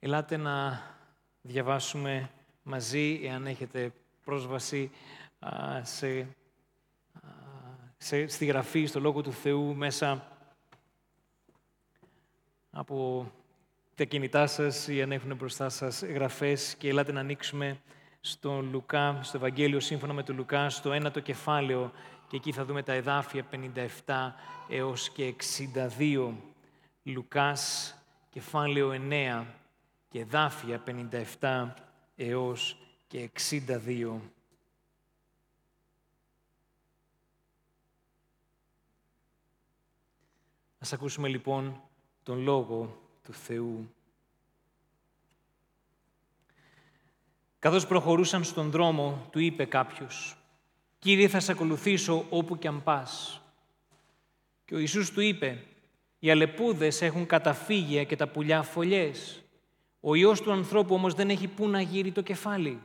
Ελάτε να διαβάσουμε μαζί, εάν έχετε πρόσβαση σε, σε, στη γραφή, στο Λόγο του Θεού, μέσα από τα κινητά σας ή αν έχουν μπροστά σας γραφές και ελάτε να ανοίξουμε στο Λουκά, στο Ευαγγέλιο σύμφωνα με τον Λουκά, στο ένατο κεφάλαιο και εκεί θα δούμε τα εδάφια 57 έως και 62. Λουκάς, κεφάλαιο 9 και εδάφια 57 έως και 62. Ας ακούσουμε λοιπόν τον Λόγο του Θεού. Καθώς προχωρούσαν στον δρόμο, του είπε κάποιος «Κύριε, θα σε ακολουθήσω όπου και αν πας». Και ο Ιησούς του είπε «Οι αλεπούδες έχουν καταφύγια και τα πουλιά φωλιές. Ο Υιός του ανθρώπου όμως δεν έχει πού να γύρει το κεφάλι».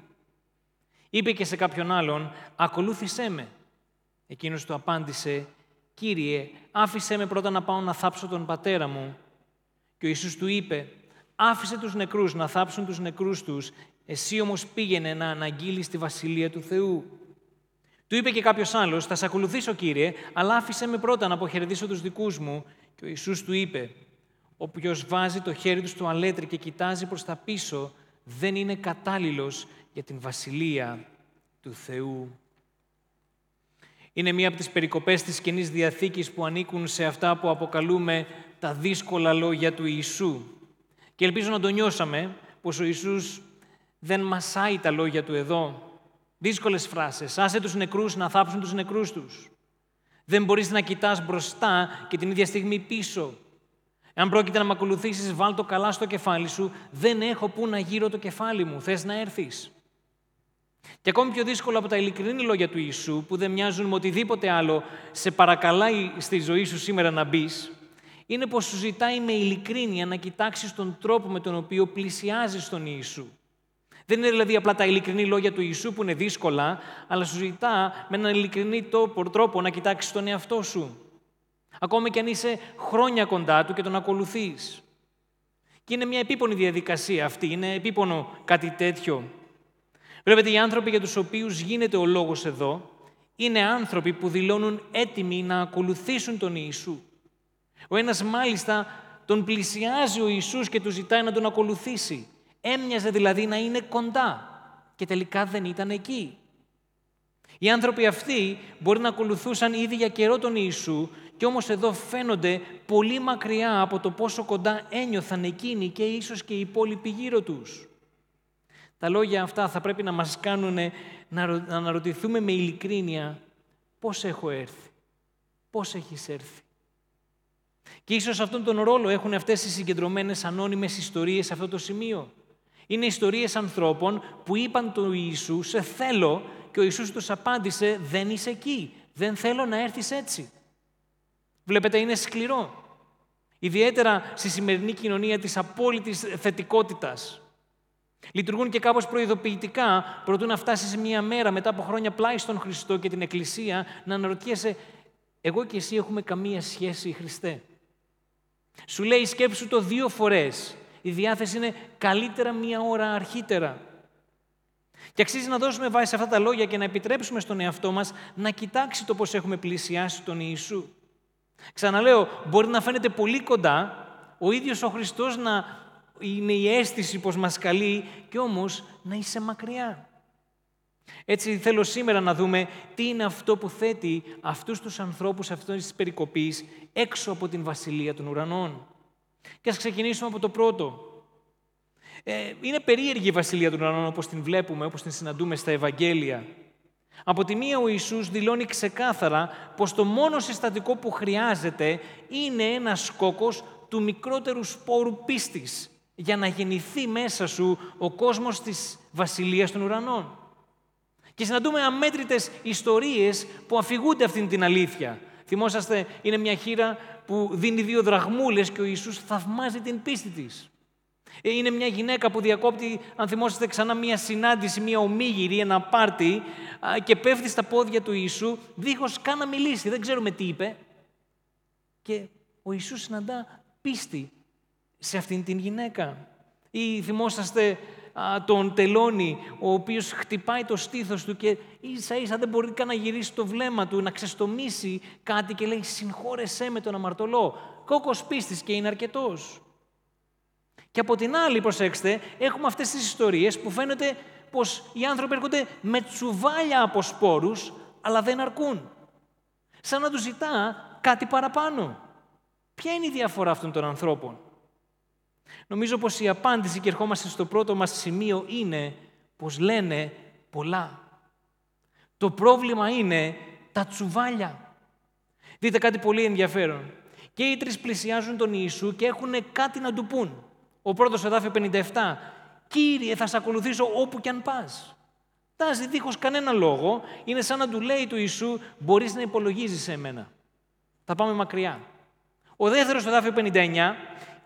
Είπε και σε κάποιον άλλον «Ακολούθησέ με». Εκείνος του απάντησε «Κύριε, άφησέ με πρώτα να πάω να θάψω τον πατέρα μου». Και ο Ιησούς του είπε «Άφησε τους νεκρούς να θάψουν τους νεκρούς τους, εσύ όμως πήγαινε να αναγγείλεις τη Βασιλεία του Θεού». Του είπε και κάποιος άλλος «Θα σε ακολουθήσω, Κύριε, αλλά άφησε με πρώτα να αποχαιρετήσω τους δικούς μου». Και ο Ιησούς του είπε «Όποιος βάζει το χέρι τους στο αλέτρι και κοιτάζει προς τα πίσω, δεν είναι κατάλληλος για την Βασιλεία του Θεού». Είναι μία από τις περικοπές της Καινής Διαθήκης που ανήκουν σε αυτά που αποκαλούμε τα δύσκολα λόγια του Ιησού. Και ελπίζω να το νιώσαμε πως ο Ιησούς δεν μασάει τα λόγια του εδώ. Δύσκολες φράσεις. Άσε τους νεκρούς να θάψουν τους νεκρούς τους. Δεν μπορείς να κοιτάς μπροστά και την ίδια στιγμή πίσω. Αν πρόκειται να με ακολουθήσεις, βάλ το καλά στο κεφάλι σου. Δεν έχω πού να γύρω το κεφάλι μου. Θες να έρθεις. Και ακόμη πιο δύσκολο από τα ειλικρινή λόγια του Ιησού, που δεν μοιάζουν με οτιδήποτε άλλο, σε παρακαλάει στη ζωή σου σήμερα να μπεις, είναι πως σου ζητάει με ειλικρίνεια να κοιτάξεις τον τρόπο με τον οποίο πλησιάζεις στον Ιησού. Δεν είναι δηλαδή απλά τα ειλικρινή λόγια του Ιησού που είναι δύσκολα, αλλά σου ζητά με έναν ειλικρινή τρόπο να κοιτάξεις τον εαυτό σου. Ακόμη και αν είσαι χρόνια κοντά του και τον ακολουθείς. Και είναι μια επίπονη διαδικασία αυτή, είναι επίπονο κάτι τέτοιο. Βλέπετε, οι άνθρωποι για τους οποίους γίνεται ο λόγος εδώ, είναι άνθρωποι που δηλώνουν έτοιμοι να ακολουθήσουν τον Ιησού. Ο ένας μάλιστα τον πλησιάζει ο Ιησούς και τους ζητάει να τον ακολουθήσει. Έμοιαζε δηλαδή να είναι κοντά και τελικά δεν ήταν εκεί. Οι άνθρωποι αυτοί μπορεί να ακολουθούσαν ήδη για καιρό τον Ιησού και όμως εδώ φαίνονται πολύ μακριά από το πόσο κοντά ένιωθαν εκείνοι και ίσως και οι υπόλοιποι γύρω τους. Τα λόγια αυτά θα πρέπει να μας κάνουν να αναρωτηθούμε με ειλικρίνεια πώς έχω έρθει, πώς έχεις έρθει. Και ίσως αυτόν τον ρόλο έχουν αυτές οι συγκεντρωμένες ανώνυμες ιστορίες σε αυτό το σημείο. Είναι ιστορίες ανθρώπων που είπαν του Ιησού «Σε θέλω» και ο Ιησούς τους απάντησε «Δεν είσαι εκεί, δεν θέλω να έρθεις έτσι». Βλέπετε, είναι σκληρό. Ιδιαίτερα στη σημερινή κοινωνία της απόλυτης θετικότητας. Λειτουργούν και κάπως προειδοποιητικά, προτού να φτάσεις σε μία μέρα μετά από χρόνια πλάι στον Χριστό και την Εκκλησία, να αναρωτιέσαι «Εγώ και εσύ έχουμε καμία σχέση, Χριστέ». Σου λέει σκέψου το δύο φορές. Η διάθεση είναι καλύτερα μία ώρα αρχίτερα. Και αξίζει να δώσουμε βάση σε αυτά τα λόγια και να επιτρέψουμε στον εαυτό μας να κοιτάξει το πώς έχουμε πλησιάσει τον Ιησού. Ξαναλέω, μπορεί να φαίνεται πολύ κοντά, ο ίδιος ο Χριστός να είναι η αίσθηση πως μας καλεί και όμως να είσαι μακριά. Έτσι θέλω σήμερα να δούμε τι είναι αυτό που θέτει αυτούς τους ανθρώπους αυτές τις περικοπής έξω από την Βασιλεία των Ουρανών. Και ας ξεκινήσουμε από το πρώτο. Ε, είναι περίεργη η Βασιλεία των Ουρανών όπως την βλέπουμε, όπως την συναντούμε στα Ευαγγέλια. Από τη μία ο Ιησούς δηλώνει ξεκάθαρα πως το μόνο συστατικό που χρειάζεται είναι ένας κόκκος του μικρότερου σπόρου πίστης για να γεννηθεί μέσα σου ο κόσμος της Βασιλείας των Ουρανών. Και συναντούμε αμέτρητες ιστορίες που αφηγούνται αυτήν την αλήθεια. Θυμόσαστε, είναι μια χείρα που δίνει δύο δραχμούλες και ο Ιησούς θαυμάζει την πίστη της. Ε, είναι μια γυναίκα που διακόπτει, αν θυμόσαστε ξανά, μια συνάντηση, μια ομίγυρη, ένα πάρτι και πέφτει στα πόδια του Ιησού, δίχως καν να μιλήσει. Δεν ξέρουμε τι είπε. Και ο Ιησούς συναντά πίστη σε αυτήν την γυναίκα. Ή θυμόσαστε τον τελώνει, ο οποίος χτυπάει το στήθος του και ίσα ίσα δεν μπορεί καν να γυρίσει το βλέμμα του, να ξεστομίσει κάτι και λέει «Συγχώρεσέ με τον αμαρτωλό». Κόκος πίστης και είναι αρκετός. Και από την άλλη, προσέξτε, έχουμε αυτές τις ιστορίες που φαίνεται πως οι άνθρωποι έρχονται με τσουβάλια από σπόρους, αλλά δεν αρκούν. Σαν να τους ζητά κάτι παραπάνω. Ποια είναι η διαφορά αυτών των ανθρώπων; Νομίζω πως η απάντηση και ερχόμαστε στο πρώτο μας σημείο είναι πως λένε πολλά. Το πρόβλημα είναι τα τσουβάλια. Δείτε κάτι πολύ ενδιαφέρον. Και οι τρεις πλησιάζουν τον Ιησού και έχουν κάτι να του πούν. Ο πρώτος εδάφιο 57. «Κύριε, θα σε ακολουθήσω όπου κι αν πας». Τάζει δίχως κανένα λόγο. Είναι σαν να του λέει του Ιησού «Μπορείς να υπολογίζεις σε μένα». Θα πάμε μακριά. Ο δεύτερος εδάφιο 59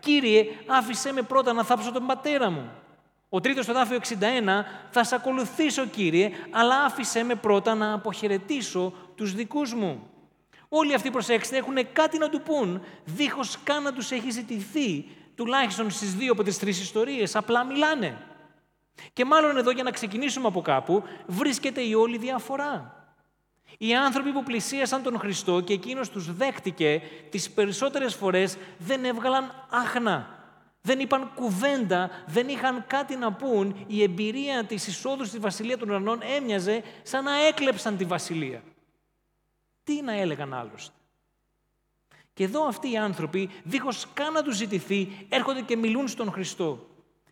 «Κύριε, άφησέ με πρώτα να θάψω τον πατέρα μου». Ο τρίτος στο δάφιο 61, θα σε ακολουθήσω Κύριε, αλλά άφησέ με πρώτα να αποχαιρετήσω τους δικούς μου. Όλοι αυτοί, προσέξτε, έχουν κάτι να του πούν, δίχως καν να τους έχει ζητηθεί, τουλάχιστον στις δύο από τις τρεις ιστορίες, απλά μιλάνε. Και μάλλον εδώ για να ξεκινήσουμε από κάπου, βρίσκεται η όλη διαφορά. Οι άνθρωποι που πλησίασαν τον Χριστό και εκείνος τους δέχτηκε, τις περισσότερες φορές δεν έβγαλαν άχνα. Δεν είπαν κουβέντα, δεν είχαν κάτι να πούν. Η εμπειρία της εισόδου στη Βασιλεία των Ουρανών έμοιαζε σαν να έκλεψαν τη Βασιλεία. Τι να έλεγαν άλλωστε; Και εδώ αυτοί οι άνθρωποι, δίχως καν να τους ζητηθεί, έρχονται και μιλούν στον Χριστό.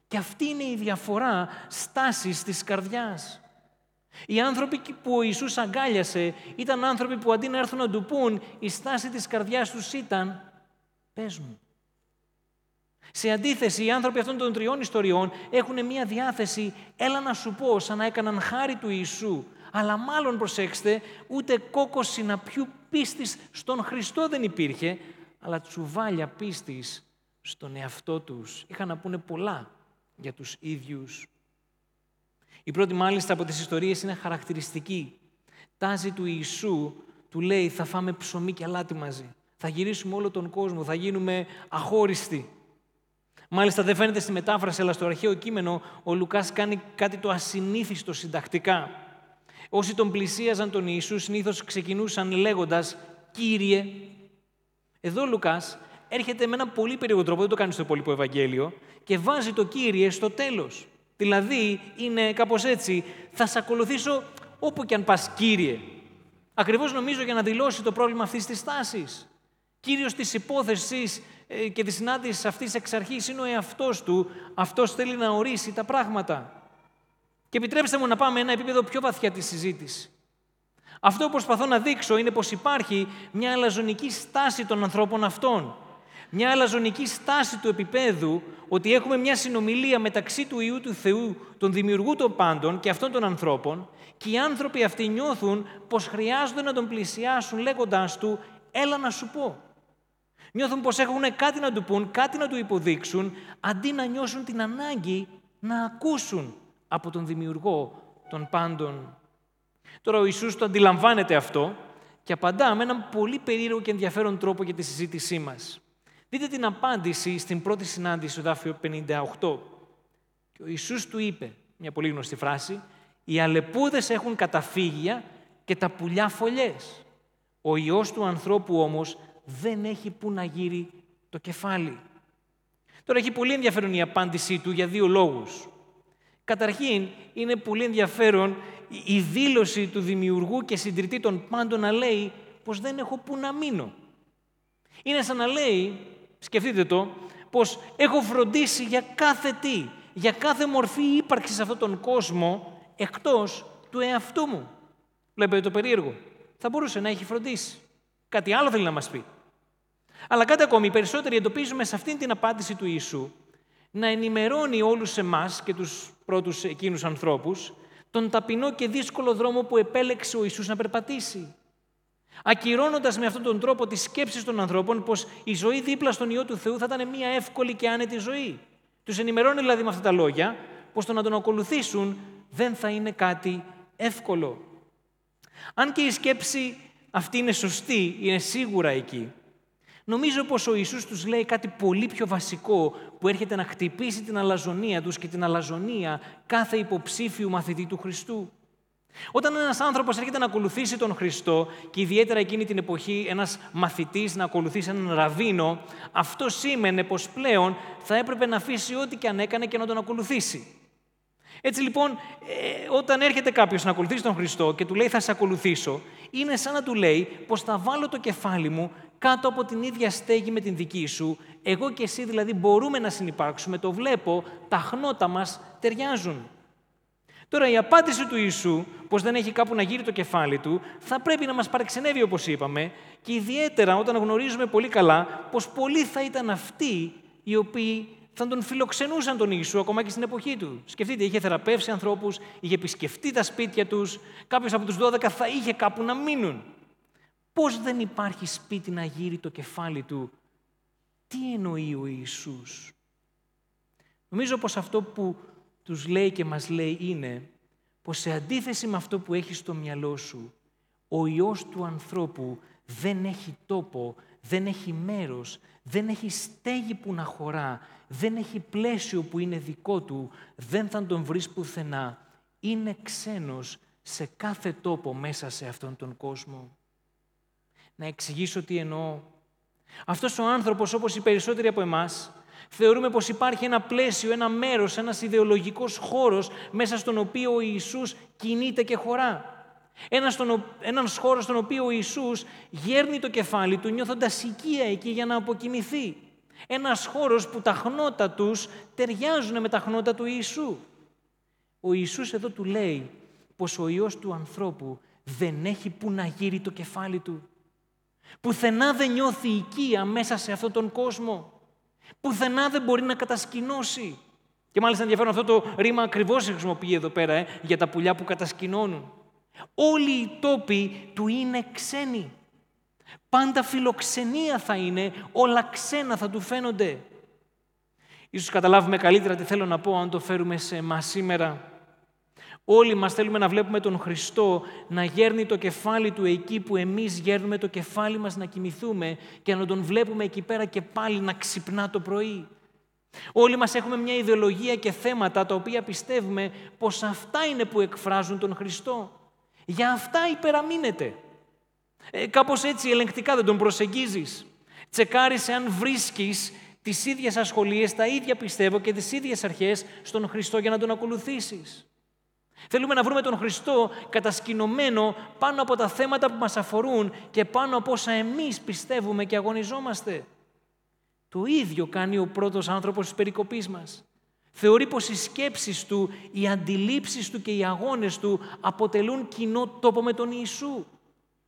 Και αυτή είναι η διαφορά στάσης της καρδιάς. Οι άνθρωποι που ο Ιησούς αγκάλιασε ήταν άνθρωποι που αντί να έρθουν να του πούν, η στάση της καρδιάς τους ήταν «Πες μου». Σε αντίθεση, οι άνθρωποι αυτών των τριών ιστοριών έχουν μία διάθεση «Έλα να σου πω», σαν να έκαναν χάρη του Ιησού. Αλλά μάλλον προσέξτε, ούτε κόκκο συναπιού πίστης στον Χριστό δεν υπήρχε, αλλά τσουβάλια πίστης στον εαυτό τους. Είχαν να πούνε πολλά για τους ίδιους η πρώτη μάλιστα από τις ιστορίες είναι χαρακτηριστική. Τάζει του Ιησού, του λέει θα φάμε ψωμί και αλάτι μαζί. Θα γυρίσουμε όλο τον κόσμο, θα γίνουμε αχώριστοι. Μάλιστα δεν φαίνεται στη μετάφραση, αλλά στο αρχαίο κείμενο ο Λουκάς κάνει κάτι το ασυνήθιστο συντακτικά. Όσοι τον πλησίαζαν τον Ιησού συνήθως ξεκινούσαν λέγοντας «Κύριε». Εδώ ο Λουκάς έρχεται με ένα πολύ περίεργο τρόπο, δεν το κάνεις στο υπόλοιπο Ευαγγέλιο, και βάζει το «Κύριε» στο τέλος. Δηλαδή, είναι κάπως έτσι, θα σε ακολουθήσω όπου και αν πας, Κύριε. Ακριβώς νομίζω για να δηλώσει το πρόβλημα αυτής της στάσης. Κύριος της υπόθεσης ε, και της συνάντησης αυτής εξ αρχής είναι ο εαυτός του. Αυτός θέλει να ορίσει τα πράγματα. Και επιτρέψτε μου να πάμε ένα επίπεδο πιο βαθιά της συζήτησης. Αυτό που προσπαθώ να δείξω είναι πως υπάρχει μια αλαζονική στάση των ανθρώπων αυτών μια αλαζονική στάση του επίπεδου ότι έχουμε μια συνομιλία μεταξύ του Ιού του Θεού, των δημιουργού των πάντων και αυτών των ανθρώπων και οι άνθρωποι αυτοί νιώθουν πως χρειάζονται να τον πλησιάσουν λέγοντάς του «έλα να σου πω». Νιώθουν πως έχουν κάτι να του πούν, κάτι να του υποδείξουν, αντί να νιώσουν την ανάγκη να ακούσουν από τον δημιουργό των πάντων. Τώρα ο Ιησούς το αντιλαμβάνεται αυτό και απαντά με έναν πολύ περίεργο και ενδιαφέρον τρόπο για τη συζήτησή μας. Δείτε την απάντηση στην πρώτη συνάντηση του δάφιο 58. Και ο Ιησούς του είπε, μια πολύ γνωστή φράση, «Οι αλεπούδες έχουν καταφύγια και τα πουλιά φωλιές. Ο Υιός του ανθρώπου όμως δεν έχει που να γύρει το κεφάλι». Τώρα έχει πολύ ενδιαφέρον η απάντησή του για δύο λόγους. Καταρχήν, είναι πολύ ενδιαφέρον η δήλωση του δημιουργού και συντηρητή των πάντων να λέει πως δεν έχω που να μείνω. Είναι σαν να λέει σκεφτείτε το, πως έχω φροντίσει για κάθε τι, για κάθε μορφή ύπαρξης σε αυτόν τον κόσμο, εκτός του εαυτού μου. Βλέπετε το περίεργο. Θα μπορούσε να έχει φροντίσει. Κάτι άλλο θέλει να μας πει. Αλλά κάτι ακόμη, οι περισσότεροι εντοπίζουμε σε αυτήν την απάντηση του Ιησού να ενημερώνει όλους εμάς και τους πρώτους εκείνους ανθρώπους τον ταπεινό και δύσκολο δρόμο που επέλεξε ο Ιησούς να περπατήσει. Ακυρώνοντας με αυτόν τον τρόπο τις σκέψεις των ανθρώπων πως η ζωή δίπλα στον ιό του Θεού θα ήταν μια εύκολη και άνετη ζωή. Τους ενημερώνει δηλαδή με αυτά τα λόγια πως το να τον ακολουθήσουν δεν θα είναι κάτι εύκολο. Αν και η σκέψη αυτή είναι σωστή, είναι σίγουρα εκεί, Νομίζω πως ο Ιησούς τους λέει κάτι πολύ πιο βασικό που έρχεται να χτυπήσει την αλαζονία τους και την αλαζονία κάθε υποψήφιου μαθητή του Χριστού. Όταν ένας άνθρωπος έρχεται να ακολουθήσει τον Χριστό και ιδιαίτερα εκείνη την εποχή ένας μαθητής να ακολουθήσει έναν ραβίνο, αυτό σήμαινε πως πλέον θα έπρεπε να αφήσει ό,τι και αν έκανε και να τον ακολουθήσει. Έτσι λοιπόν, ε, όταν έρχεται κάποιος να ακολουθήσει τον Χριστό και του λέει θα σε ακολουθήσω, είναι σαν να του λέει πως θα βάλω το κεφάλι μου κάτω από την ίδια στέγη με την δική σου, εγώ και εσύ δηλαδή μπορούμε να συνεπάρξουμε, το βλέπω, τα χνότα μας ταιριάζουν. Τώρα η απάντηση του Ιησού, πως δεν έχει κάπου να γύρει το κεφάλι του, θα πρέπει να μας παρεξενεύει όπως είπαμε και ιδιαίτερα όταν γνωρίζουμε πολύ καλά πως πολλοί θα ήταν αυτοί οι οποίοι θα τον φιλοξενούσαν τον Ιησού ακόμα και στην εποχή του. Σκεφτείτε, είχε θεραπεύσει ανθρώπους, είχε επισκεφτεί τα σπίτια τους, κάποιος από τους 12 θα είχε κάπου να μείνουν. Πώς δεν υπάρχει σπίτι να γύρει το κεφάλι του; Τι εννοεί ο Ιησούς; Νομίζω πως αυτό που τους λέει και μας λέει είναι πως σε αντίθεση με αυτό που έχει στο μυαλό σου, ο Υιός του ανθρώπου δεν έχει τόπο, δεν έχει μέρος, δεν έχει στέγη που να χωρά, δεν έχει πλαίσιο που είναι δικό του, δεν θα τον βρεις πουθενά. Είναι ξένος σε κάθε τόπο μέσα σε αυτόν τον κόσμο. Να εξηγήσω τι εννοώ. Αυτός ο άνθρωπος, όπως οι περισσότεροι από εμάς, Θεωρούμε πως υπάρχει ένα πλαίσιο, ένα μέρος, ένας ιδεολογικός χώρος μέσα στον οποίο ο Ιησούς κινείται και χωρά. Ένα στον, ένας χώρος στον οποίο ο Ιησούς γέρνει το κεφάλι του νιώθοντας οικία εκεί για να αποκοιμηθεί. Ένας χώρος που τα χνότα τους ταιριάζουν με τα χνότα του Ιησού. Ο Ιησούς εδώ του λέει πως ο Υιός του ανθρώπου δεν έχει που να γύρει το κεφάλι του. Πουθενά δεν νιώθει οικία μέσα σε αυτόν τον κόσμο. Πουθενά δεν μπορεί να κατασκηνώσει. Και μάλιστα ενδιαφέρον αυτό το ρήμα ακριβώς χρησιμοποιεί εδώ πέρα ε, για τα πουλιά που κατασκηνώνουν. Όλοι οι τόποι του είναι ξένοι. Πάντα φιλοξενία θα είναι, όλα ξένα θα του φαίνονται. Ίσως καταλάβουμε καλύτερα τι θέλω να πω αν το φέρουμε σε εμάς σήμερα. Όλοι μας θέλουμε να βλέπουμε τον Χριστό να γέρνει το κεφάλι Του εκεί που εμείς γέρνουμε το κεφάλι μας να κοιμηθούμε και να τον βλέπουμε εκεί πέρα και πάλι να ξυπνά το πρωί. Όλοι μας έχουμε μια ιδεολογία και θέματα τα οποία πιστεύουμε πως αυτά είναι που εκφράζουν τον Χριστό. Για αυτά υπεραμείνεται. Ε, κάπως έτσι ελεγκτικά δεν τον προσεγγίζεις. Τσεκάρισε αν βρίσκεις τις ίδιες ασχολίες, τα ίδια πιστεύω και τις ίδιες αρχές στον Χριστό για να τον ακολουθήσεις. Θέλουμε να βρούμε τον Χριστό κατασκηνωμένο πάνω από τα θέματα που μας αφορούν και πάνω από όσα εμείς πιστεύουμε και αγωνιζόμαστε. Το ίδιο κάνει ο πρώτος άνθρωπος της περικοπής μας. Θεωρεί πως οι σκέψεις του, οι αντιλήψεις του και οι αγώνες του αποτελούν κοινό τόπο με τον Ιησού.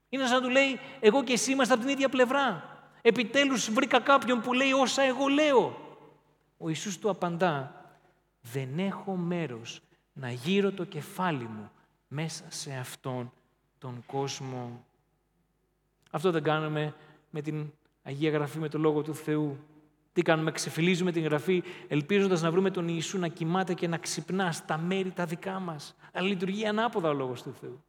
Είναι σαν να του λέει, εγώ και εσύ είμαστε από την ίδια πλευρά. Επιτέλους βρήκα κάποιον που λέει όσα εγώ λέω. Ο Ιησούς του απαντά, δεν έχω μέρος να γύρω το κεφάλι μου μέσα σε αυτόν τον κόσμο. Αυτό δεν κάνουμε με την Αγία Γραφή, με το Λόγο του Θεού. Τι κάνουμε, ξεφυλίζουμε την Γραφή, ελπίζοντας να βρούμε τον Ιησού να κοιμάται και να ξυπνά στα μέρη τα δικά μας. Αλλά λειτουργεί ανάποδα ο Λόγος του Θεού.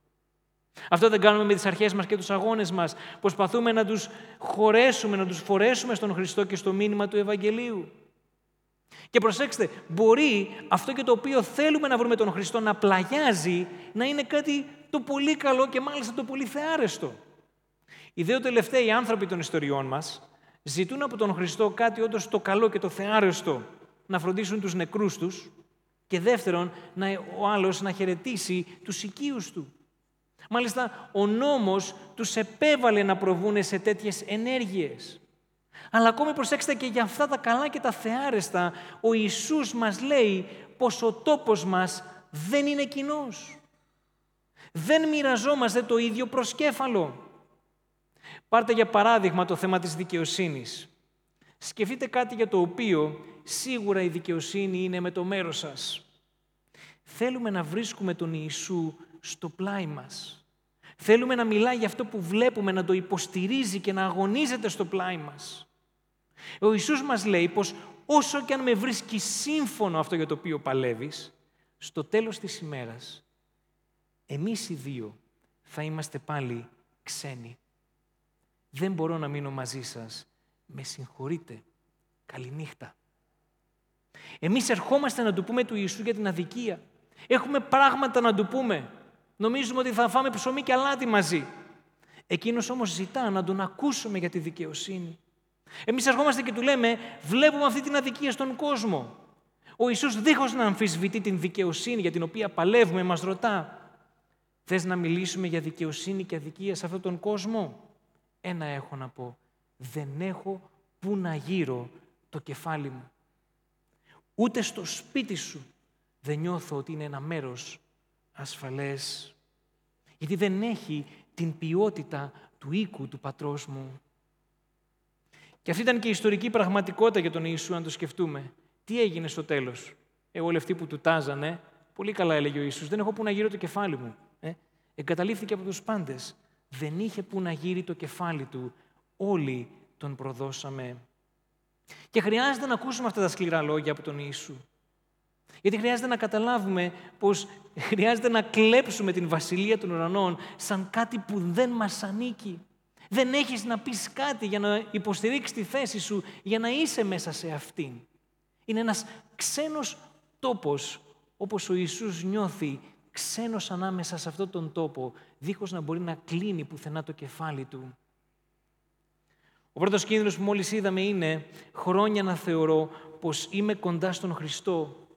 Αυτό δεν κάνουμε με τις αρχές μας και τους αγώνες μας. Προσπαθούμε να τους χωρέσουμε, να τους φορέσουμε στον Χριστό και στο μήνυμα του Ευαγγελίου. Και προσέξτε, μπορεί αυτό και το οποίο θέλουμε να βρούμε τον Χριστό να πλαγιάζει, να είναι κάτι το πολύ καλό και μάλιστα το πολύ θεάρεστο. Οι δύο τελευταίοι άνθρωποι των ιστοριών μας ζητούν από τον Χριστό κάτι όντως το καλό και το θεάρεστο, να φροντίσουν τους νεκρούς τους και δεύτερον, να, ο άλλος να χαιρετήσει τους οικείους του. Μάλιστα, ο νόμος τους επέβαλε να προβούν σε τέτοιες ενέργειες. Αλλά ακόμη προσέξτε και για αυτά τα καλά και τα θεάρεστα, ο Ιησούς μας λέει πως ο τόπος μας δεν είναι κοινός. Δεν μοιραζόμαστε το ίδιο προσκέφαλο. Πάρτε για παράδειγμα το θέμα της δικαιοσύνης. Σκεφτείτε κάτι για το οποίο σίγουρα η δικαιοσύνη είναι με το μέρος σας. Θέλουμε να βρίσκουμε τον Ιησού στο πλάι μας. Θέλουμε να μιλάει για αυτό που βλέπουμε, να το υποστηρίζει και να αγωνίζεται στο πλάι μας. Ο Ιησούς μας λέει πως όσο και αν με βρίσκει σύμφωνο αυτό για το οποίο παλεύεις, στο τέλος της ημέρας, εμείς οι δύο θα είμαστε πάλι ξένοι. Δεν μπορώ να μείνω μαζί σας, με συγχωρείτε, καληνύχτα. Εμείς ερχόμαστε να του πούμε του Ιησού για την αδικία. Έχουμε πράγματα να του πούμε. Νομίζουμε ότι θα φάμε ψωμί και αλάτι μαζί. Εκείνος όμως ζητά να τον ακούσουμε για τη δικαιοσύνη. Εμείς ερχόμαστε και του λέμε, βλέπουμε αυτή την αδικία στον κόσμο. Ο Ιησούς δίχως να αμφισβητεί την δικαιοσύνη για την οποία παλεύουμε, μας ρωτά, θες να μιλήσουμε για δικαιοσύνη και αδικία σε αυτόν τον κόσμο; Ένα έχω να πω, δεν έχω που να γύρω το κεφάλι μου. Ούτε στο σπίτι σου δεν νιώθω ότι είναι ένα μέρος ασφαλές. Γιατί δεν έχει την ποιότητα του οίκου του πατρός μου. Και αυτή ήταν και η ιστορική πραγματικότητα για τον Ιησού, αν το σκεφτούμε. Τι έγινε στο τέλος; Εγώ όλοι αυτοί που του τάζανε, πολύ καλά έλεγε ο Ιησούς, δεν έχω που να γύρω το κεφάλι μου. Ε; Εγκαταλείφθηκε από τους πάντες. Δεν είχε που να γύρει το κεφάλι του. Όλοι τον προδώσαμε. Και χρειάζεται να ακούσουμε αυτά τα σκληρά λόγια από τον Ιησού. Γιατί χρειάζεται να καταλάβουμε πως χρειάζεται να κλέψουμε την βασιλεία των ουρανών σαν κάτι που δεν μας ανήκει. Δεν έχεις να πεις κάτι για να υποστηρίξεις τη θέση σου, για να είσαι μέσα σε αυτήν. Είναι ένας ξένος τόπος, όπως ο Ιησούς νιώθει ξένος ανάμεσα σε αυτόν τον τόπο, δίχως να μπορεί να κλείνει πουθενά το κεφάλι του. Ο πρώτος κίνδυνος που μόλις είδαμε είναι χρόνια να θεωρώ πως είμαι κοντά στον Χριστό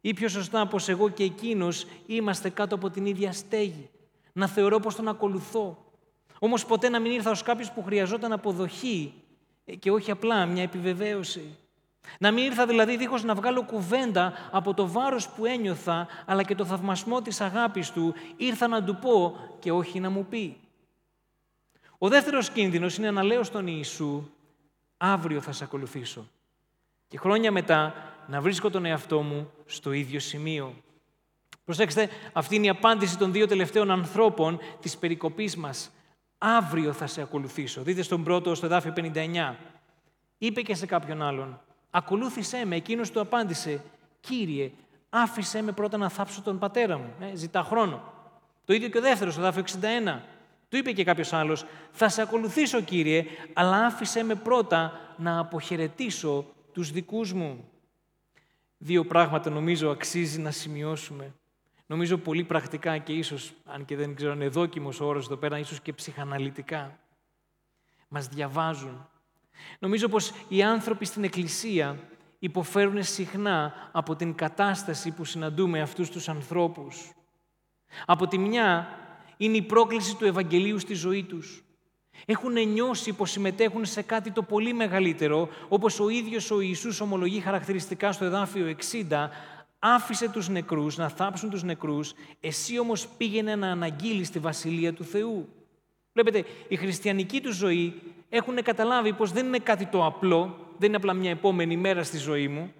ή πιο σωστά πως εγώ και εκείνος είμαστε κάτω από την ίδια στέγη. Να θεωρώ πως τον ακολουθώ. Όμως ποτέ να μην ήρθα ως κάποιος που χρειαζόταν αποδοχή ε, και όχι απλά μια επιβεβαίωση. Να μην ήρθα δηλαδή δίχως να βγάλω κουβέντα από το βάρος που ένιωθα, αλλά και το θαυμασμό της αγάπης του, ήρθα να του πω και όχι να μου πει. Ο δεύτερος κίνδυνος είναι να λέω στον Ιησού, αύριο θα σε ακολουθήσω. Και χρόνια μετά να βρίσκω τον εαυτό μου στο ίδιο σημείο. Προσέξτε, αυτή είναι η απάντηση των δύο τελευταίων ανθρώπων της περικοπής μας. Αύριο θα σε ακολουθήσω. Δείτε στον πρώτο, στο εδάφιο 59. Είπε και σε κάποιον άλλον, ακολούθησέ με. Εκείνος του απάντησε, Κύριε, άφησέ με πρώτα να θάψω τον πατέρα μου. Ε, ζητά χρόνο. Το ίδιο και ο δεύτερος, στο εδάφιο 61. Του είπε και κάποιος άλλος, θα σε ακολουθήσω Κύριε, αλλά άφησέ με πρώτα να αποχαιρετήσω τους δικούς μου. Δύο πράγματα νομίζω αξίζει να σημειώσουμε. Νομίζω πολύ πρακτικά και ίσως, αν και δεν ξέρω αν είναι δόκιμος ο όρος εδώ πέρα, ίσως και ψυχαναλυτικά. Μας διαβάζουν. Νομίζω πως οι άνθρωποι στην Εκκλησία υποφέρουν συχνά από την κατάσταση που συναντούμε αυτούς τους ανθρώπους. Από τη μια είναι η πρόκληση του Ευαγγελίου στη ζωή τους. Έχουν νιώσει πως συμμετέχουν σε κάτι το πολύ μεγαλύτερο, όπως ο ίδιος ο Ιησούς ομολογεί χαρακτηριστικά στο εδάφιο 60, άφησε τους νεκρούς να θάψουν τους νεκρούς, εσύ όμως πήγαινε να αναγγείλεις τη Βασιλεία του Θεού. Βλέπετε, η χριστιανική τους ζωή έχουν καταλάβει πως δεν είναι κάτι το απλό, δεν είναι απλά μια επόμενη μέρα στη ζωή μου.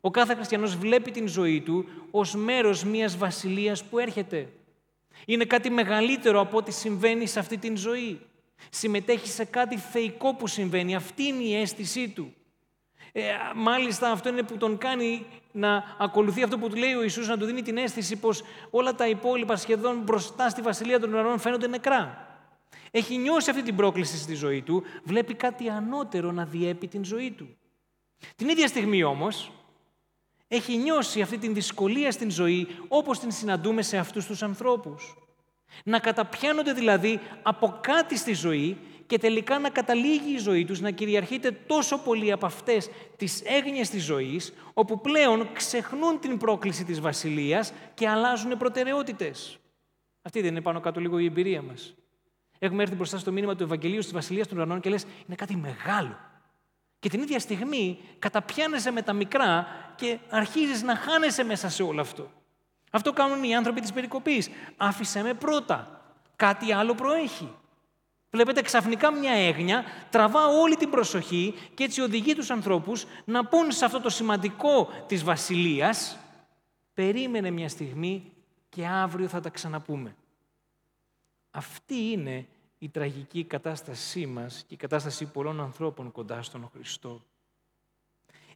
Ο κάθε χριστιανός βλέπει την ζωή του ως μέρος μιας βασιλείας που έρχεται. Είναι κάτι μεγαλύτερο από ό,τι συμβαίνει σε αυτή την ζωή. Συμμετέχει σε κάτι θεϊκό που συμβαίνει. Αυτή είναι η αίσθησή του. Ε, μάλιστα αυτό είναι που τον κάνει να ακολουθεί αυτό που του λέει ο Ιησούς, να του δίνει την αίσθηση πως όλα τα υπόλοιπα σχεδόν μπροστά στη Βασιλεία των Ουρανών φαίνονται νεκρά. Έχει νιώσει αυτή την πρόκληση στη ζωή του, βλέπει κάτι ανώτερο να διέπει την ζωή του. Την ίδια στιγμή όμως, έχει νιώσει αυτή την δυσκολία στην ζωή όπως την συναντούμε σε αυτούς τους ανθρώπους. Να καταπιάνονται δηλαδή από κάτι στη ζωή και τελικά να καταλήγει η ζωή τους να κυριαρχείται τόσο πολύ από αυτές τις έγνοιες της ζωής, όπου πλέον ξεχνούν την πρόκληση της βασιλείας και αλλάζουν προτεραιότητες. Αυτή δεν είναι πάνω κάτω λίγο η εμπειρία μας. Έχουμε έρθει μπροστά στο μήνυμα του Ευαγγελίου της Βασιλείας των Ουρανών και λες είναι κάτι μεγάλο. Και την ίδια στιγμή καταπιάνεσαι με τα μικρά και αρχίζεις να χάνεσαι μέσα σε όλο αυτό. Αυτό κάνουν οι άνθρωποι της περικοπής. Άφησε με πρώτα. Κάτι άλλο προέχει. Βλέπετε ξαφνικά μια έγνοια τραβά όλη την προσοχή και έτσι οδηγεί τους ανθρώπους να πούν σε αυτό το σημαντικό της βασιλείας περίμενε μια στιγμή και αύριο θα τα ξαναπούμε. Αυτή είναι η τραγική κατάστασή μας και η κατάσταση πολλών ανθρώπων κοντά στον Χριστό.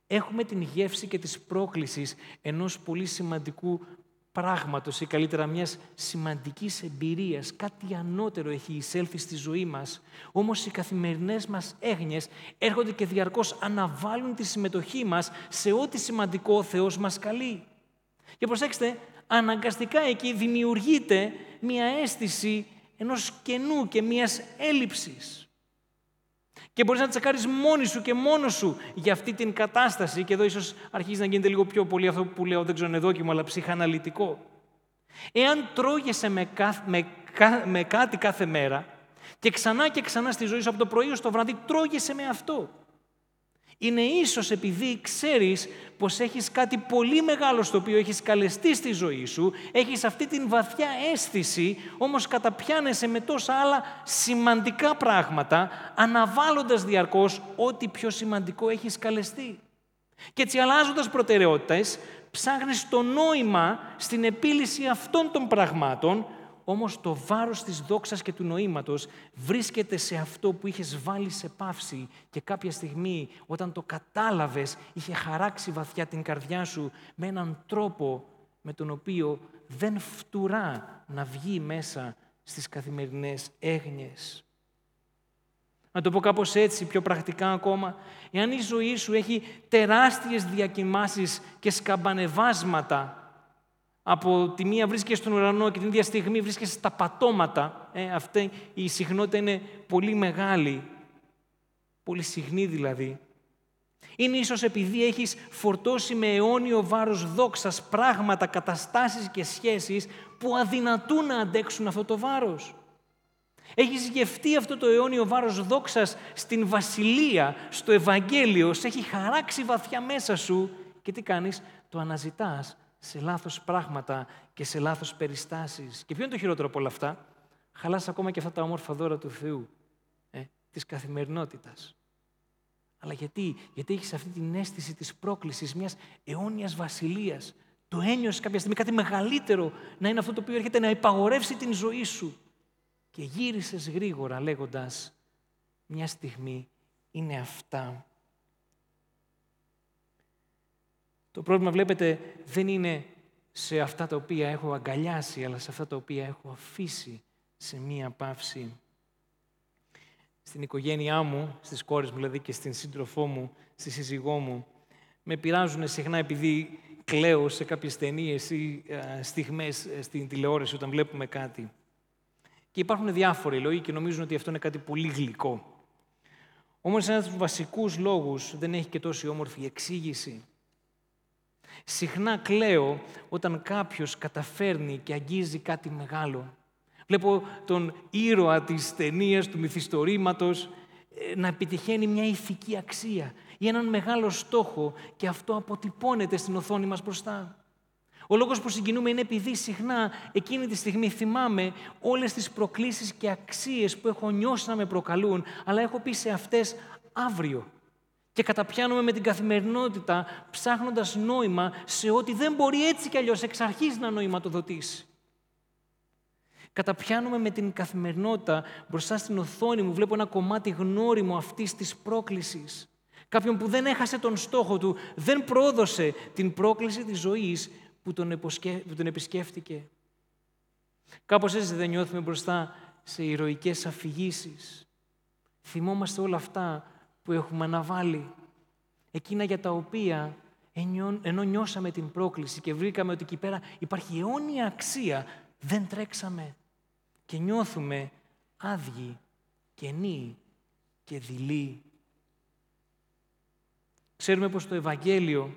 Έχουμε την γεύση και της πρόκλησης ενός πολύ σημαντικού πράγματος ή καλύτερα μιας σημαντικής εμπειρίας, κάτι ανώτερο έχει εισέλθει στη ζωή μας, όμως οι καθημερινές μας έγνοιες έρχονται και διαρκώς αναβάλουν τη συμμετοχή μας σε ό,τι σημαντικό ο Θεός μας καλεί. Και προσέξτε, αναγκαστικά εκεί δημιουργείται μια αίσθηση ενός κενού και μιας έλλειψης. Και μπορείς να τσεκάρεις μόνη σου και μόνος σου για αυτή την κατάσταση. Και εδώ ίσως αρχίζει να γίνεται λίγο πιο πολύ αυτό που λέω, δεν ξέρω είναι δόκιμο, αλλά ψυχαναλυτικό. Εάν τρώγεσαι με, με, με κάτι κάθε μέρα και ξανά και ξανά στη ζωή σου από το πρωί ως το βράδυ τρώγεσαι με αυτό. Είναι ίσως επειδή ξέρεις πως έχεις κάτι πολύ μεγάλο στο οποίο έχεις καλεστεί στη ζωή σου, έχεις αυτή την βαθιά αίσθηση, όμως καταπιάνεσαι με τόσα άλλα σημαντικά πράγματα, αναβάλλοντας διαρκώς ό,τι πιο σημαντικό έχεις καλεστεί. Και έτσι αλλάζοντας προτεραιότητες, ψάχνεις το νόημα στην επίλυση αυτών των πραγμάτων, όμως το βάρος της δόξας και του νοήματος βρίσκεται σε αυτό που είχες βάλει σε πάυση και κάποια στιγμή όταν το κατάλαβες είχε χαράξει βαθιά την καρδιά σου με έναν τρόπο με τον οποίο δεν φτουρά να βγει μέσα στις καθημερινές έγνοιες. Να το πω κάπως έτσι, πιο πρακτικά ακόμα. Εάν η ζωή σου έχει τεράστιες διακοιμάσεις και σκαμπανεβάσματα από τη μία βρίσκεσαι στον ουρανό και την ίδια στιγμή βρίσκεσαι στα πατώματα. Ε, αυτή η συχνότητα είναι πολύ μεγάλη. Πολύ συχνή δηλαδή. Είναι ίσως επειδή έχεις φορτώσει με αιώνιο βάρος δόξας πράγματα, καταστάσεις και σχέσεις που αδυνατούν να αντέξουν αυτό το βάρος. Έχεις γευτεί αυτό το αιώνιο βάρος δόξας στην Βασιλεία, στο Ευαγγέλιο, σε έχει χαράξει βαθιά μέσα σου και τι κάνεις, το αναζητάς σε λάθος πράγματα και σε λάθος περιστάσεις. Και ποιο είναι το χειρότερο από όλα αυτά; Χαλάς ακόμα και αυτά τα όμορφα δώρα του Θεού, ε, της καθημερινότητας. Αλλά γιατί, γιατί έχεις αυτή την αίσθηση της πρόκλησης μιας αιώνιας βασιλείας. Το ένιωσες κάποια στιγμή κάτι μεγαλύτερο να είναι αυτό το οποίο έρχεται να υπαγορεύσει την ζωή σου. Και γύρισες γρήγορα λέγοντας μια στιγμή είναι αυτά Το πρόβλημα, βλέπετε, δεν είναι σε αυτά τα οποία έχω αγκαλιάσει, αλλά σε αυτά τα οποία έχω αφήσει σε μία παύση. Στην οικογένειά μου, στις κόρες μου δηλαδή και στην σύντροφό μου, στη σύζυγό μου, με πειράζουν συχνά επειδή κλαίω σε κάποιες ταινίες ή στιγμές ε, στην τηλεόραση όταν βλέπουμε κάτι. Και υπάρχουν διάφοροι λόγοι και νομίζουν ότι αυτό είναι κάτι πολύ γλυκό. Όμως ένας από τους βασικούς λόγους δεν έχει και τόση όμορφη εξήγηση. Συχνά κλαίω όταν κάποιος καταφέρνει και αγγίζει κάτι μεγάλο. Βλέπω τον ήρωα της ταινίας του μυθιστορήματος ε, να επιτυχαίνει μια ηθική αξία ή έναν μεγάλο στόχο και αυτό αποτυπώνεται στην οθόνη μας μπροστά. Ο λόγος που συγκινούμε είναι επειδή συχνά εκείνη τη στιγμή θυμάμαι όλες τις προκλήσεις και αξίες που έχω νιώσει να με προκαλούν, αλλά έχω πει σε αυτές αύριο και καταπιάνουμε με την καθημερινότητα ψάχνοντας νόημα σε ό,τι δεν μπορεί έτσι κι αλλιώς εξ αρχής να νοηματοδοτήσει. Καταπιάνουμε με την καθημερινότητα μπροστά στην οθόνη μου, βλέπω ένα κομμάτι γνώριμο αυτής της πρόκλησης. Κάποιον που δεν έχασε τον στόχο του, δεν πρόδωσε την πρόκληση της ζωής που τον, που τον επισκέφτηκε. Κάπως έτσι δεν νιώθουμε μπροστά σε ηρωικές αφηγήσεις. Θυμόμαστε όλα αυτά που έχουμε αναβάλει. Εκείνα για τα οποία ενώ νιώσαμε την πρόκληση και βρήκαμε ότι εκεί πέρα υπάρχει αιώνια αξία, δεν τρέξαμε και νιώθουμε άδειοι, κενοί και δειλοί. Ξέρουμε πως το Ευαγγέλιο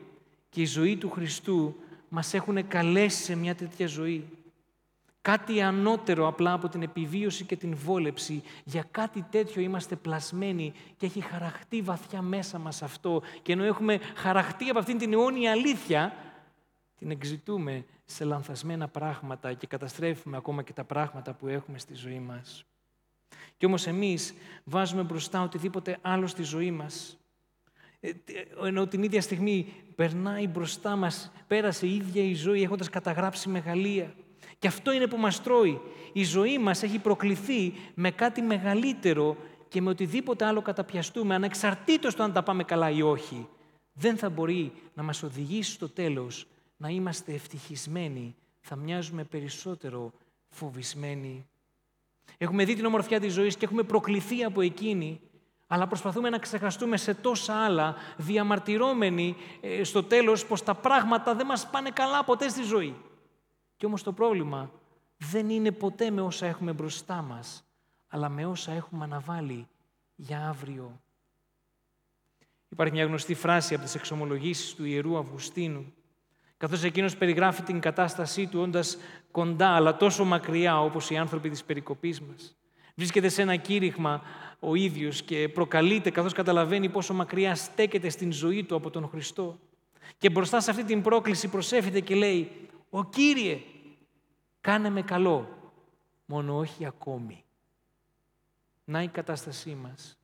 και η ζωή του Χριστού μας έχουν καλέσει σε μια τέτοια ζωή. Κάτι ανώτερο απλά από την επιβίωση και την βόλεψη. Για κάτι τέτοιο είμαστε πλασμένοι και έχει χαραχτεί βαθιά μέσα μας αυτό. Και ενώ έχουμε χαραχτεί από αυτήν την αιώνια αλήθεια, την εξητούμε σε λανθασμένα πράγματα και καταστρέφουμε ακόμα και τα πράγματα που έχουμε στη ζωή μας. Και όμως εμείς βάζουμε μπροστά οτιδήποτε άλλο στη ζωή μας. Ε, ενώ την ίδια στιγμή περνάει μπροστά μας, πέρασε η ίδια η ζωή έχοντας καταγράψει μεγαλεία. Και αυτό είναι που μας τρώει. Η ζωή μας έχει προκληθεί με κάτι μεγαλύτερο και με οτιδήποτε άλλο καταπιαστούμε, ανεξαρτήτως το αν τα πάμε καλά ή όχι. Δεν θα μπορεί να μας οδηγήσει στο τέλος να είμαστε ευτυχισμένοι θα μοιάζουμε περισσότερο φοβισμένοι. Έχουμε δει την ομορφιά της ζωής και έχουμε προκληθεί από εκείνη, αλλά προσπαθούμε να ξεχαστούμε σε τόσα άλλα, διαμαρτυρώμενοι ε, στο τέλος πως τα πράγματα δεν μας πάνε καλά ποτέ στη ζωή. Και όμως το πρόβλημα δεν είναι ποτέ με όσα έχουμε μπροστά μας, αλλά με όσα έχουμε αναβάλει για αύριο. Υπάρχει μια γνωστή φράση από τις εξομολογήσεις του Ιερού Αυγουστίνου, καθώς εκείνος περιγράφει την κατάστασή του όντας κοντά, αλλά τόσο μακριά όπως οι άνθρωποι της περικοπής μας. Βρίσκεται σε ένα κήρυγμα ο ίδιος και προκαλείται καθώς καταλαβαίνει πόσο μακριά στέκεται στην ζωή του από τον Χριστό. Και μπροστά σε αυτή την πρόκληση προσέφεται και λέει «Ο Κύριε, κάνε με καλό, μόνο όχι ακόμη». Να η κατάστασή μας.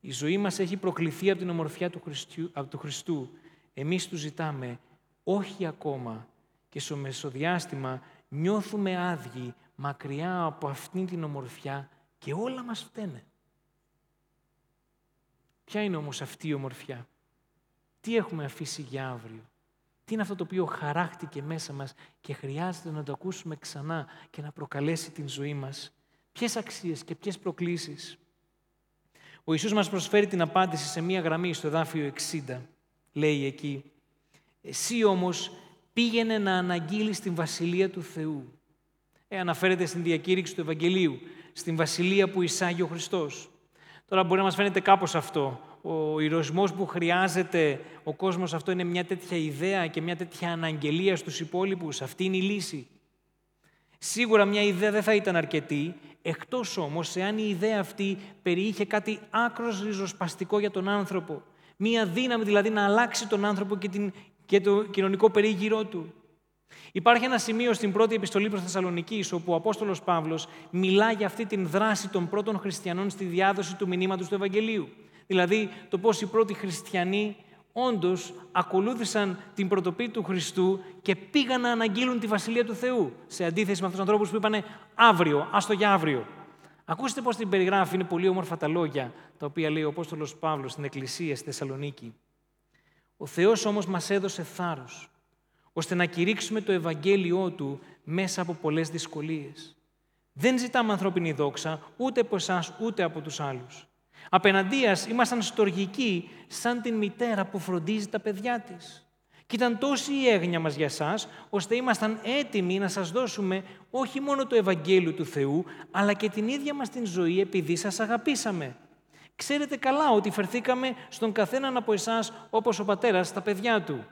Η ζωή μας έχει προκληθεί από την ομορφιά του, Χριστού, από του Χριστού. Εμείς του ζητάμε όχι ακόμα και στο μεσοδιάστημα νιώθουμε άδειοι μακριά από αυτήν την ομορφιά και όλα μας φταίνε. Ποια είναι όμως αυτή η ομορφιά; Τι έχουμε αφήσει για αύριο; Τι είναι αυτό το οποίο χαράχτηκε μέσα μας και χρειάζεται να το ακούσουμε ξανά και να προκαλέσει την ζωή μας; Ποιες αξίες και ποιες προκλήσεις; Ο Ιησούς μας προσφέρει την απάντηση σε μία γραμμή στο εδάφιο 60. Λέει εκεί, «Εσύ όμως πήγαινε να αναγγείλεις την Βασιλεία του Θεού». Ε, αναφέρεται στην διακήρυξη του Ευαγγελίου, στην Βασιλεία που εισάγει ο Χριστός. Τώρα μπορεί να μας φαίνεται κάπως αυτό. Ο ηρωισμός που χρειάζεται ο κόσμος αυτό είναι μια τέτοια ιδέα και μια τέτοια αναγγελία στους υπόλοιπους. Αυτή είναι η λύση. Σίγουρα μια ιδέα δεν θα ήταν αρκετή, εκτός όμως εάν η ιδέα αυτή περιείχε κάτι άκρος ριζοσπαστικό για τον άνθρωπο. Μία δύναμη δηλαδή να αλλάξει τον άνθρωπο και, την, και το κοινωνικό περίγυρό του. Υπάρχει ένα σημείο στην πρώτη επιστολή προς Θεσσαλονίκης, όπου ο Απόστολος Παύλος μιλά για αυτή την δράση των πρώτων χριστιανών στη διάδοση του μηνύματος του Ευαγγελίου. Δηλαδή το πώς οι πρώτοι χριστιανοί όντως ακολούθησαν την πρωτοπή του Χριστού και πήγαν να αναγγείλουν τη Βασιλεία του Θεού, σε αντίθεση με αυτούς τους ανθρώπους που είπαν αύριο, άστο για αύριο. Ακούστε πώς την περιγράφει, είναι πολύ όμορφα τα λόγια, τα οποία λέει ο Απόστολος Παύλος στην Εκκλησία στη Θεσσαλονίκη. Ο Θεός όμως μας έδωσε θάρρος, ώστε να κηρύξουμε το Ευαγγέλιό Του μέσα από πολλές δυσκολίες. Δεν ζητάμε ανθρώπινη δόξα, ούτε από εσάς ούτε από τους άλλους. Απέναντίας ήμασταν στοργικοί σαν την μητέρα που φροντίζει τα παιδιά της. Και ήταν τόση η έγνοια μας για σας, ώστε ήμασταν έτοιμοι να σας δώσουμε όχι μόνο το Ευαγγέλιο του Θεού, αλλά και την ίδια μας την ζωή επειδή σας αγαπήσαμε. Ξέρετε καλά ότι φερθήκαμε στον καθέναν από εσάς όπως ο πατέρας στα παιδιά του.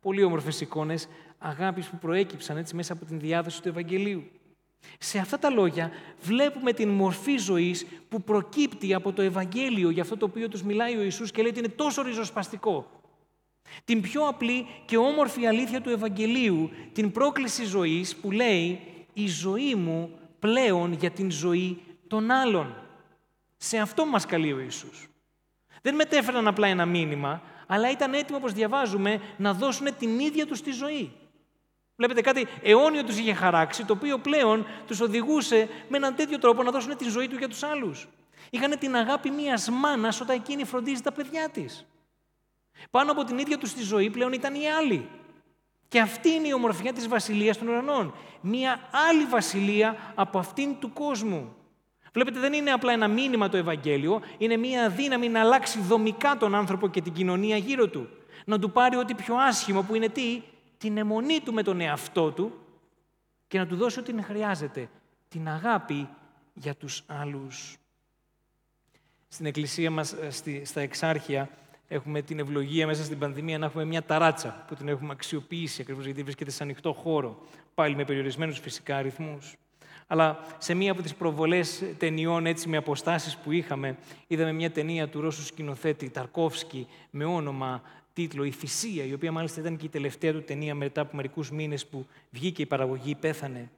Πολύ όμορφες εικόνες αγάπης που προέκυψαν έτσι μέσα από την διάδοση του Ευαγγελίου. Σε αυτά τα λόγια βλέπουμε την μορφή ζωής που προκύπτει από το Ευαγγέλιο για αυτό το οποίο τους μιλάει ο Ιησούς και λέει ότι είναι τόσο ριζοσπαστικό. Την πιο απλή και όμορφη αλήθεια του Ευαγγελίου, την πρόκληση ζωής που λέει «Η ζωή μου πλέον για την ζωή των άλλων». Σε αυτό μας καλεί ο Ιησούς. Δεν μετέφεραν απλά ένα μήνυμα, αλλά ήταν έτοιμοι, όπως διαβάζουμε, να δώσουν την ίδια τους τη ζωή. Βλέπετε κάτι αιώνιο τους είχε χαράξει, το οποίο πλέον τους οδηγούσε με έναν τέτοιο τρόπο να δώσουν τη ζωή του για τους άλλους. Είχαν την αγάπη μιας μάνας όταν εκείνη φροντίζει τα παιδιά της. Πάνω από την ίδια τους τη ζωή πλέον ήταν οι άλλοι. Και αυτή είναι η ομορφιά της βασιλείας των ουρανών. Μία άλλη βασιλεία από αυτήν του κόσμου. Βλέπετε, δεν είναι απλά ένα μήνυμα το Ευαγγέλιο, είναι μία δύναμη να αλλάξει δομικά τον άνθρωπο και την κοινωνία γύρω του. Να του πάρει ό,τι πιο άσχημο που είναι τι, την αιμονή του με τον εαυτό του και να του δώσει ό,τι χρειάζεται, την αγάπη για τους άλλους. Στην εκκλησία μας, ε, στα Εξάρχεια, έχουμε την ευλογία μέσα στην πανδημία να έχουμε μια ταράτσα που την έχουμε αξιοποιήσει ακριβώς γιατί βρίσκεται σε ανοιχτό χώρο, πάλι με περιορισμένους φυσικά αριθμούς. Αλλά σε μία από τις προβολές ταινιών έτσι με αποστάσεις που είχαμε, είδαμε μια ταινία του Ρώσου σκηνοθέτη Ταρκόφσκι με όνομα τίτλο «Η Θυσία», η οποία μάλιστα ήταν και η τελευταία του ταινία μετά από μερικούς μήνες που βγήκε η παραγωγή, πέθανε.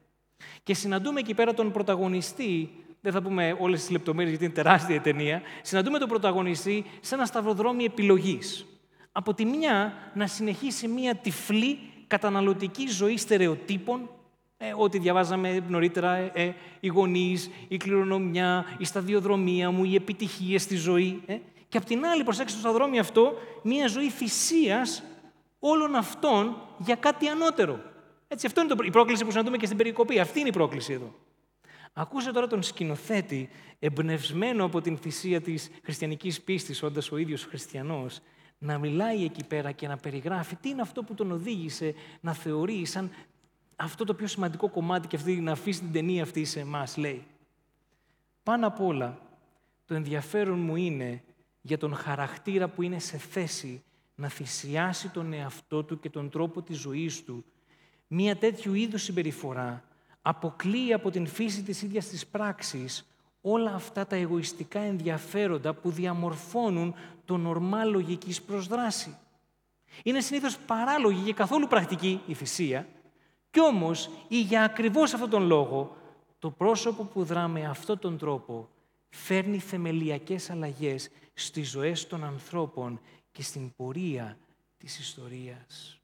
Και συναντούμε εκεί πέρα τον πρωταγωνιστή, δεν θα πούμε όλες τις λεπτομέρειες γιατί είναι τεράστια η ταινία, συναντούμε τον πρωταγωνιστή σε ένα σταυροδρόμι επιλογής. Από τη μια να συνεχίσει μια τυφλή καταναλωτική ζωή στερεοτύπων, ε, ό,τι διαβάζαμε νωρίτερα, ε, ε, οι γονείς, η κληρονομιά, η σταδιοδρομία μου, οι επιτυχίες στη ζωή. Ε, και απ' την άλλη, προσέξτε στο σταυροδρόμι αυτό, μία ζωή θυσίας όλων αυτών για κάτι ανώτερο. Έτσι, αυτό είναι το, η πρόκληση που συναντούμε και στην περικοπή. Αυτή είναι η πρόκληση εδώ. Ακούσε τώρα τον σκηνοθέτη, εμπνευσμένο από την θυσία της χριστιανικής πίστης, όντας ο ίδιος χριστιανός, να μιλάει εκεί πέρα και να περιγράφει τι είναι αυτό που τον οδήγησε να θεωρεί σαν αυτό το πιο σημαντικό κομμάτι και αυτή, να αφήσει την ταινία αυτή σε εμάς, λέει. Πάνω απ' όλα, το ενδιαφέρον μου είναι για τον χαρακτήρα που είναι σε θέση να θυσιάσει τον εαυτό του και τον τρόπο της ζωής του. Μία τέτοιου είδους συμπεριφορά αποκλείει από την φύση της ίδιας της πράξης όλα αυτά τα εγωιστικά ενδιαφέροντα που διαμορφώνουν το νορμάλ λογικής προσδράσης. Είναι συνήθως παράλογη και καθόλου πρακτική η θυσία, κι όμως ή για ακριβώς αυτόν τον λόγο το πρόσωπο που δρά με αυτόν τον τρόπο φέρνει θεμελιακές αλλαγές στις ζωές των ανθρώπων και στην πορεία της ιστορίας.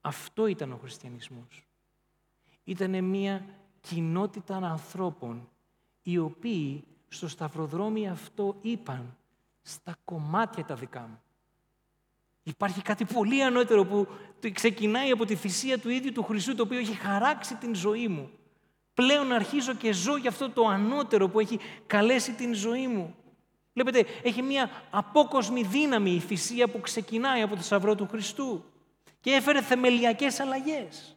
Αυτό ήταν ο χριστιανισμός. Ήταν μια κοινότητα ανθρώπων οι οποίοι στο σταυροδρόμι αυτό είπαν στα κομμάτια τα δικά μου. Υπάρχει κάτι πολύ ανώτερο που ξεκινάει από τη θυσία του ίδιου του Χριστού το οποίο έχει χαράξει την ζωή μου. Πλέον αρχίζω και ζω για αυτό το ανώτερο που έχει καλέσει την ζωή μου. Βλέπετε, έχει μια απόκοσμη δύναμη η θυσία που ξεκινάει από το Σταυρό του Χριστού και έφερε θεμελιακές αλλαγές.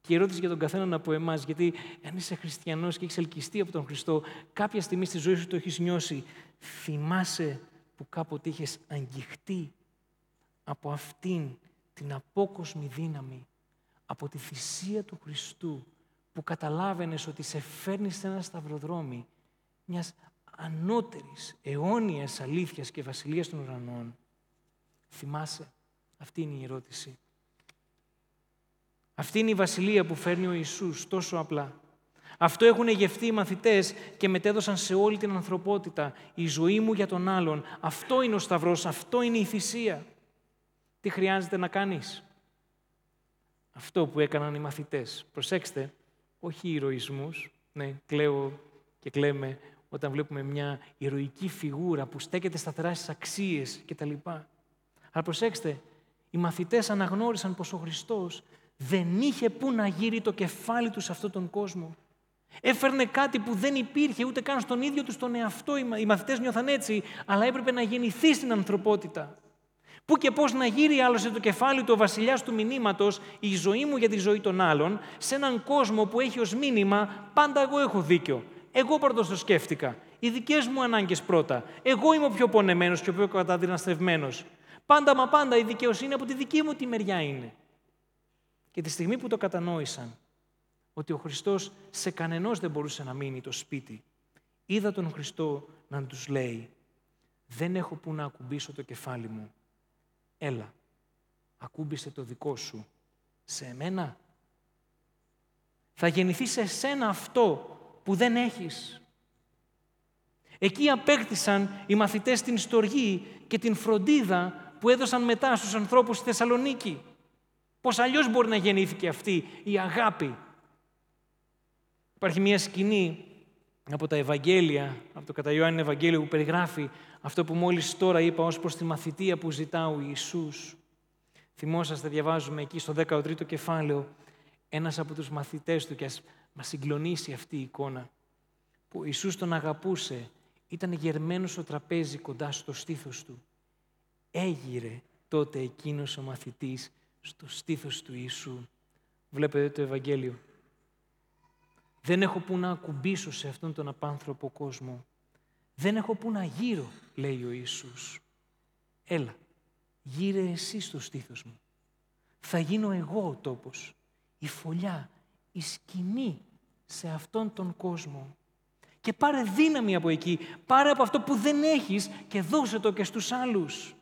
Και η ερώτηση για τον καθέναν από εμάς, γιατί αν είσαι χριστιανός και έχεις ελκυστεί από τον Χριστό, κάποια στιγμή στη ζωή σου το έχεις νιώσει. Θυμάσαι που κάποτε είχες αγγιχτεί από αυτήν την απόκοσμη δύναμη, από τη θυσία του Χριστού, που καταλάβαινες ότι σε φέρνει σε ένα σταυροδρόμι μιας ανώτερης, αιώνιας αλήθειας και βασιλείας των ουρανών. Θυμάσαι, αυτή είναι η ερώτηση. Αυτή είναι η βασιλεία που φέρνει ο Ιησούς τόσο απλά. Αυτό έχουν γευτεί οι μαθητές και μετέδωσαν σε όλη την ανθρωπότητα. Η ζωή μου για τον άλλον. Αυτό είναι ο Σταυρός, αυτό είναι η θυσία. Τι χρειάζεται να κάνεις; Αυτό που έκαναν οι μαθητές. Προσέξτε, όχι ηρωισμούς. Ναι, κλαίω και κλαίμε όταν βλέπουμε μια ηρωική φιγούρα που στέκεται σταθερά στις αξίες κτλ. Αλλά προσέξτε, οι μαθητές αναγνώρισαν πως ο Χριστός δεν είχε πού να γύρει το κεφάλι τους σε αυτόν τον κόσμο. Έφερνε κάτι που δεν υπήρχε ούτε καν στον ίδιο τους τον εαυτό. Οι μαθητές νιώθαν έτσι, αλλά έπρεπε να γεννηθεί στην ανθρωπότητα. Πού και πώς να γύρει άλλωστε το κεφάλι του ο βασιλιάς του μηνύματος η ζωή μου για τη ζωή των άλλων σε έναν κόσμο που έχει ως μήνυμα πάντα εγώ έχω δίκιο. Εγώ πρώτος το σκέφτηκα. Οι δικές μου ανάγκες πρώτα. Εγώ είμαι ο πιο πονεμένος και ο πιο καταδυναστευμένος. Πάντα μα πάντα η δικαιοσύνη από τη δική μου τη μεριά είναι. Και τη στιγμή που το κατανόησαν ότι ο Χριστός σε κανενός δεν μπορούσε να μείνει το σπίτι, είδα τον Χριστό να τους λέει «Δεν έχω που να ακουμπήσω το κεφάλι μου. Έλα, ακούμπησε το δικό σου σε εμένα. Θα γεννηθεί σε σένα αυτό που δεν έχεις. Εκεί απέκτησαν οι μαθητές την στοργή και την φροντίδα που έδωσαν μετά στους ανθρώπους στη Θεσσαλονίκη. Πώς αλλιώς μπορεί να γεννήθηκε αυτή η αγάπη; Υπάρχει μια σκηνή από τα Ευαγγέλια, από το κατά Ιωάννη Ευαγγέλιο που περιγράφει αυτό που μόλις τώρα είπα ως προς τη μαθητεία που ζητά ο Ιησούς. Θυμόσαστε, διαβάζουμε εκεί στο 13ο κεφάλαιο, ένας από τους μαθητές του, και ας μας συγκλονίσει αυτή η εικόνα, που ο Ιησούς τον αγαπούσε, ήταν γερμένος στο τραπέζι κοντά στο στήθος του. Έγειρε τότε εκείνος ο μαθητής στο στήθος του Ιησού. Βλέπετε το Ευαγγέλιο. Δεν έχω που να ακουμπήσω σε αυτόν τον απάνθρωπο κόσμο. Δεν έχω που να γύρω, λέει ο Ιησούς. Έλα, γύρε εσύ στο στήθος μου. Θα γίνω εγώ ο τόπος, η φωλιά, η σκηνή σε αυτόν τον κόσμο. Και πάρε δύναμη από εκεί, πάρε από αυτό που δεν έχεις και δώσε το και στους άλλους.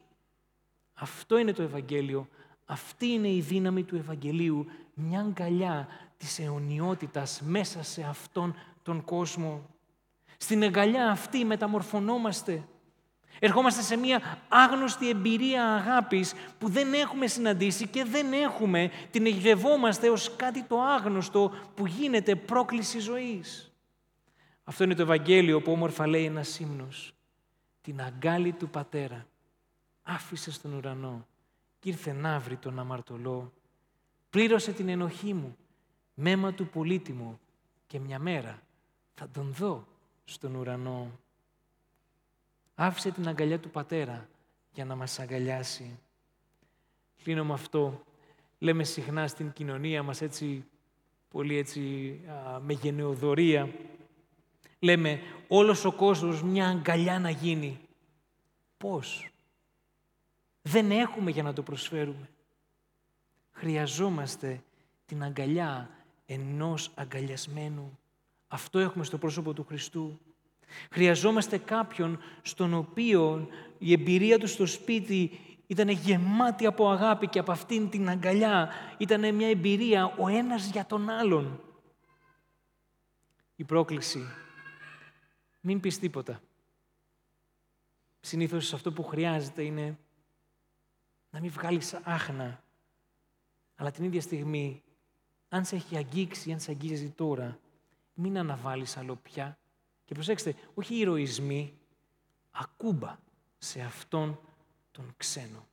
Αυτό είναι το Ευαγγέλιο, αυτή είναι η δύναμη του Ευαγγελίου, μια αγκαλιά της αιωνιότητας μέσα σε αυτόν τον κόσμο. Στην αγκαλιά αυτή μεταμορφωνόμαστε. Ερχόμαστε σε μια άγνωστη εμπειρία αγάπης που δεν έχουμε συναντήσει και δεν έχουμε, την εγγευόμαστε ως κάτι το άγνωστο που γίνεται πρόκληση ζωής. Αυτό είναι το Ευαγγέλιο που όμορφα λέει ένας ύμνος. Την αγκάλη του Πατέρα άφησε στον ουρανό και ήρθε να βρει τον αμαρτωλό Πλήρωσε την ενοχή μου, μέμα του πολύτιμου και μια μέρα θα τον δω στον ουρανό. Άφησε την αγκαλιά του πατέρα για να μας αγκαλιάσει. Κλείνω με αυτό. Λέμε συχνά στην κοινωνία μας έτσι, πολύ έτσι με γενεοδορία. Λέμε όλος ο κόσμος μια αγκαλιά να γίνει. Πώς; Δεν έχουμε για να το προσφέρουμε. Χρειαζόμαστε την αγκαλιά ενός αγκαλιασμένου. Αυτό έχουμε στο πρόσωπο του Χριστού. Χρειαζόμαστε κάποιον στον οποίο η εμπειρία του στο σπίτι ήταν γεμάτη από αγάπη και από αυτήν την αγκαλιά. Ήταν μια εμπειρία ο ένας για τον άλλον. Η πρόκληση. Μην πεις τίποτα. Συνήθως αυτό που χρειάζεται είναι να μην βγάλεις άχνα. Αλλά την ίδια στιγμή, αν σε έχει αγγίξει, αν σε αγγίζει τώρα, μην αναβάλεις άλλο πια. Και προσέξτε, όχι ηρωισμοί, ακούμπα σε αυτόν τον ξένο.